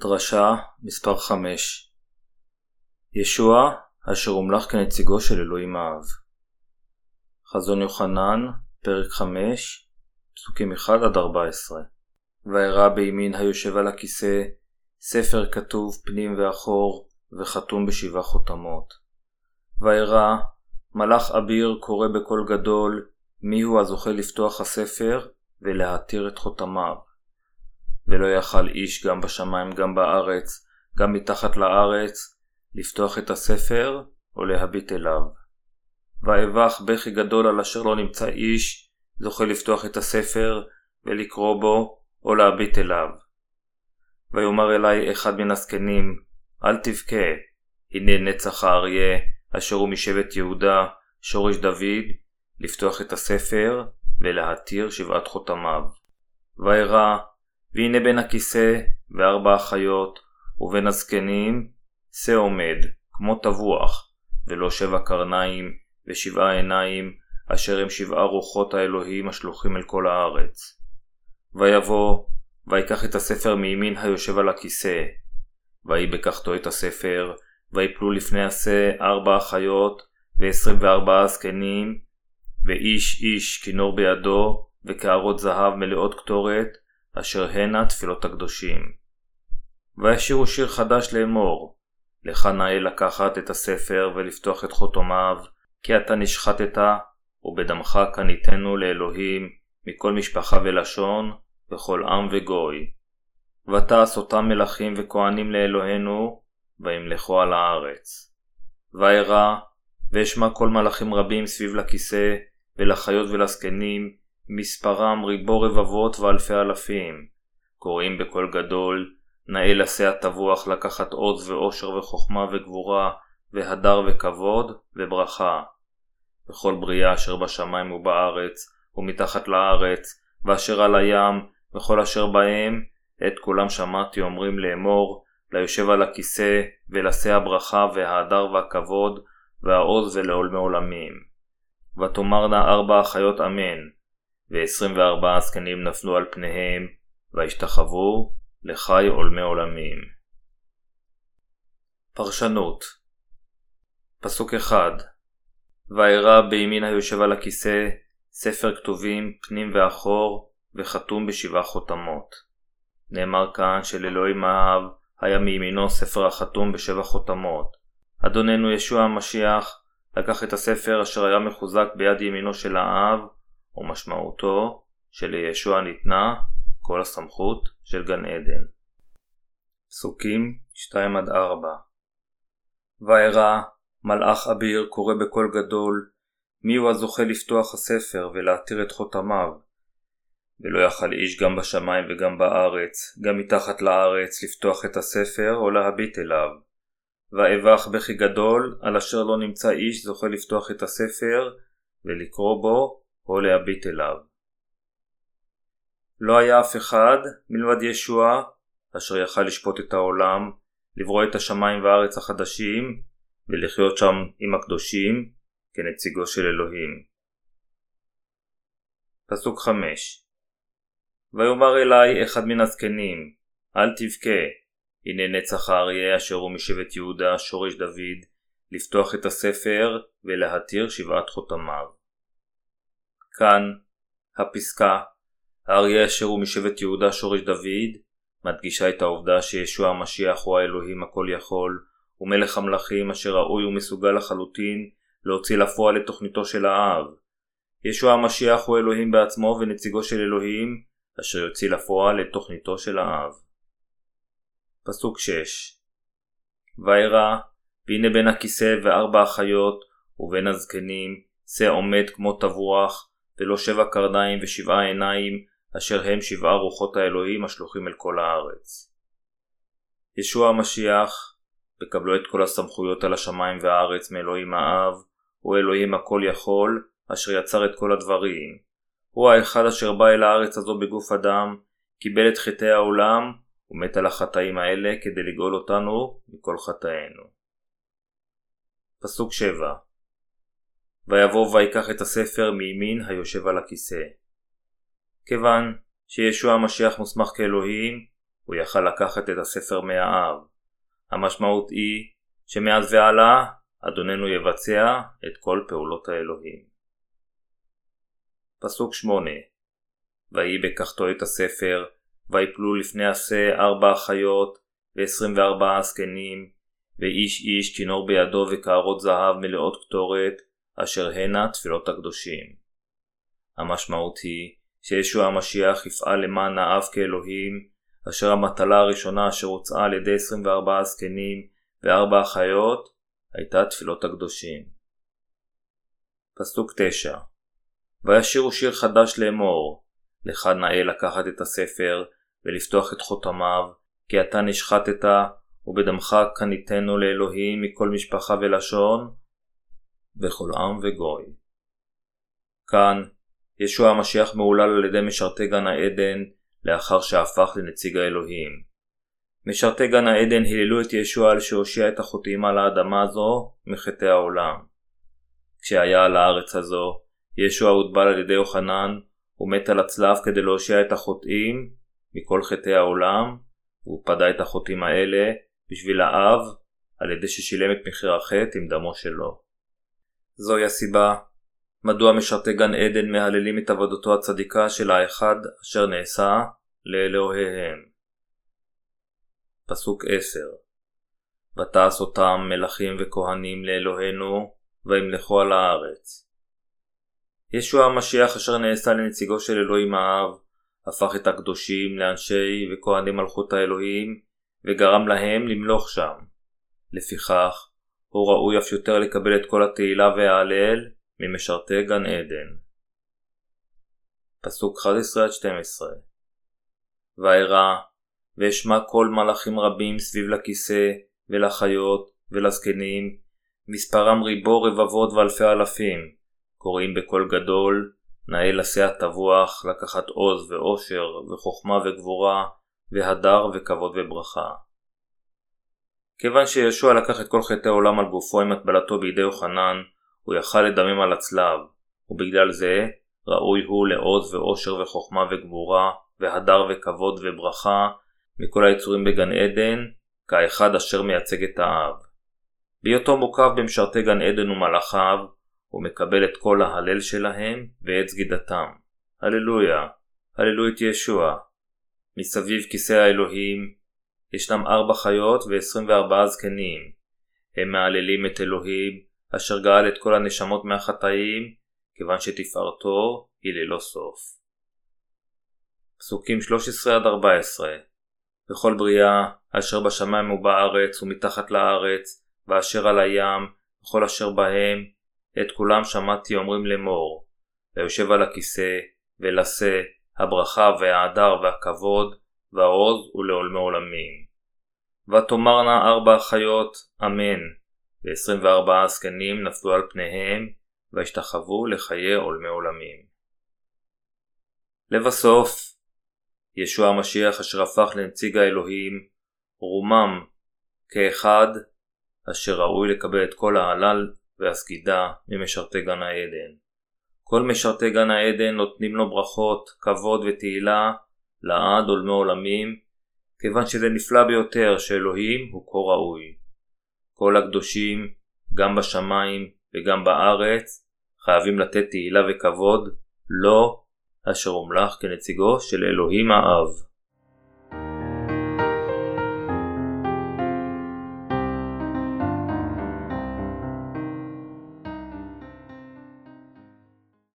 דרשה מספר 5 ישוע אשר הומלך כנציגו של אלוהים האב חזון יוחנן, פרק 5, פסוקים 1-14 וארא בימין היושב על הכיסא ספר כתוב פנים ואחור וחתום בשבעה חותמות. וארא מלאך אביר קורא בקול גדול מיהו הזוכה לפתוח הספר ולהתיר את חותמיו. ולא יכל איש גם בשמיים גם בארץ, גם מתחת לארץ, לפתוח את הספר או להביט אליו. ואבך בכי גדול על אשר לא נמצא איש זוכה לפתוח את הספר ולקרוא בו או להביט אליו. ויאמר אלי אחד מן הזקנים, אל תבכה, הנה נצח האריה, אשר הוא משבט יהודה, שורש דוד, לפתוח את הספר ולהתיר שבעת חותמיו. וארא והנה בין הכיסא וארבע החיות, ובין הזקנים, שא עומד, כמו טבוח, ולא שבע קרניים, ושבעה עיניים, אשר הם שבעה רוחות האלוהים השלוחים אל כל הארץ. ויבוא, ויקח את הספר מימין היושב על הכיסא. ויהי בקחתו את הספר, ויפלו לפני השא ארבע החיות, ועשרים וארבעה זקנים, ואיש איש כינור בידו, וקערות זהב מלאות קטורת, אשר הנה תפילות הקדושים. וישירו שיר חדש לאמור, לך נאה לקחת את הספר ולפתוח את חותמיו, כי אתה נשחטת, ובדמך קניתנו לאלוהים, מכל משפחה ולשון, וכל עם וגוי. ותעש אותם מלכים וכהנים לאלוהינו, וימלכו על הארץ. וארא, ואשמע כל מלאכים רבים סביב לכיסא, ולחיות ולזקנים, מספרם ריבו רבבות ואלפי אלפים, קוראים בקול גדול, נאה לשא הטבוח לקחת עוז ואושר וחוכמה וגבורה, והדר וכבוד וברכה. וכל בריאה אשר בשמיים ובארץ, ומתחת לארץ, ואשר על הים, וכל אשר בהם, את כולם שמעתי אומרים לאמור, ליושב על הכיסא, ולשא הברכה וההדר והכבוד, והעוז ולעולמי עולמים. ותאמרנה ארבע החיות אמן, ועשרים וארבעה הזקנים נפלו על פניהם, והשתחוו לחי עולמי עולמים. פרשנות פסוק אחד וארא בימין היושב על הכיסא ספר כתובים פנים ואחור וחתום בשבעה חותמות. נאמר כאן שלאלוהים האב היה מימינו ספר החתום בשבע חותמות. אדוננו ישוע המשיח לקח את הספר אשר היה מחוזק ביד ימינו של האב ומשמעותו שלישוע ניתנה כל הסמכות של גן עדן. פסוקים 2-4 וארא מלאך אביר קורא בקול גדול מי הוא הזוכה לפתוח הספר ולהתיר את חותמיו ולא יכל איש גם בשמיים וגם בארץ, גם מתחת לארץ, לפתוח את הספר או להביט אליו. ואבך בכי גדול, על אשר לא נמצא איש זוכה לפתוח את הספר ולקרוא בו או להביט אליו. לא היה אף אחד מלבד ישוע אשר יכל לשפוט את העולם, לברוא את השמיים והארץ החדשים ולחיות שם עם הקדושים כנציגו של אלוהים. פסוק 5 ויאמר אלי אחד מן הזקנים אל תבכה הנה נצח האריה אשר הוא משבט יהודה שורש דוד לפתוח את הספר ולהתיר שבעת חותמיו. כאן הפסקה האריה אשר הוא משבט יהודה שורש דוד מדגישה את העובדה שישוע המשיח הוא האלוהים הכל יכול ומלך המלכים אשר ראוי ומסוגל לחלוטין להוציא לפועל את תוכניתו של האב. ישוע המשיח הוא אלוהים בעצמו ונציגו של אלוהים אשר יוציא לפועל את תוכניתו של האב. פסוק 6 וירא והנה בין הכיסא וארבע החיות ובין הזקנים שא עומד כמו תבוח ולא שבע קרניים ושבעה עיניים, אשר הם שבעה רוחות האלוהים השלוחים אל כל הארץ. ישוע המשיח, וקבלו את כל הסמכויות על השמיים והארץ מאלוהים האב, הוא אלוהים הכל יכול, אשר יצר את כל הדברים. הוא האחד אשר בא אל הארץ הזו בגוף אדם, קיבל את חטאי העולם, ומת על החטאים האלה כדי לגאול אותנו מכל חטאינו. פסוק 7 ויבוא ויקח את הספר מימין היושב על הכיסא. כיוון שישוע המשיח מוסמך כאלוהים, הוא יכל לקחת את הספר מהאב. המשמעות היא שמאז והלאה אדוננו יבצע את כל פעולות האלוהים. פסוק 8 ויהי בקחתו את הספר, ויפלו לפני עשה ארבע אחיות, ועשרים וארבעה הזקנים, ואיש איש כינור בידו וקערות זהב מלאות קטורת, אשר הנה תפילות הקדושים. המשמעות היא שישוע המשיח יפעל למען האב כאלוהים, אשר המטלה הראשונה אשר הוצאה על ידי 24 הזקנים וארבע אחיות, הייתה תפילות הקדושים. פסוק 9 וישירו שיר חדש לאמור, לך נאה לקחת את הספר, ולפתוח את חותמיו, כי אתה נשחטת, ובדמך קניתנו לאלוהים מכל משפחה ולשון, וכל עם וגוי. כאן, ישוע המשיח מהולל על ידי משרתי גן העדן, לאחר שהפך לנציג האלוהים. משרתי גן העדן היללו את ישוע על שהושיע את החוטאים על האדמה הזו מחטאי העולם. כשהיה על הארץ הזו, ישוע הוטבל על ידי יוחנן, ומת על הצלב כדי להושיע את החוטאים מכל חטאי העולם, והוא פדה את החוטאים האלה בשביל האב, על ידי ששילם את מחיר החטא עם דמו שלו. זוהי הסיבה מדוע משרתי גן עדן מהללים את עבודתו הצדיקה של האחד אשר נעשה לאלוהיהם. פסוק 10 ותעש אותם מלכים וכהנים לאלוהינו, וימלכו על הארץ. ישוע המשיח אשר נעשה לנציגו של אלוהים האב, הפך את הקדושים לאנשי וכהני מלכות האלוהים, וגרם להם למלוך שם. לפיכך, הוא ראוי אף יותר לקבל את כל התהילה וההלל ממשרתי גן עדן. פסוק 11-12 וארא, ואשמע כל מלאכים רבים סביב לכיסא, ולחיות, ולזקנים, מספרם ריבו רבבות ואלפי אלפים, קוראים בקול גדול, נאה לשא הטבוח, לקחת עוז ואושר, וחוכמה וגבורה, והדר וכבוד וברכה. כיוון שישוע לקח את כל חטאי העולם על גופו עם הטבלתו בידי יוחנן, הוא יכל לדמם על הצלב, ובגלל זה ראוי הוא לעוז ואושר וחוכמה וגבורה, והדר וכבוד וברכה, מכל היצורים בגן עדן, כאחד אשר מייצג את האב. בהיותו מוקף במשרתי גן עדן ומלאכיו, הוא מקבל את כל ההלל שלהם ואת סגידתם. הללויה, הללו את ישוע. מסביב כיסא האלוהים ישנם ארבע חיות ועשרים וארבעה זקנים. הם מהללים את אלוהים, אשר גאל את כל הנשמות מהחטאים, כיוון שתפארתו היא ללא סוף. פסוקים 13-14 וכל בריאה, אשר בשמיים ובארץ ומתחת לארץ, ואשר על הים, וכל אשר בהם, את כולם שמעתי אומרים לאמור, ויושב על הכיסא, ולשא, הברכה וההדר והכבוד, והעוז ולעולמי עולמים. ותאמרנה ארבע אחיות, אמן, ועשרים וארבעה זקנים נפלו על פניהם, והשתחוו לחיי עולמי עולמים. לבסוף, ישוע המשיח אשר הפך לנציג האלוהים, רומם כאחד אשר ראוי לקבל את כל ההלל והסגידה ממשרתי גן העדן. כל משרתי גן העדן נותנים לו ברכות, כבוד ותהילה לעד עולמי עולמים, כיוון שזה נפלא ביותר שאלוהים הוא כה ראוי. כל הקדושים, גם בשמיים וגם בארץ, חייבים לתת תהילה וכבוד לו, אשר הומלך כנציגו של אלוהים האב.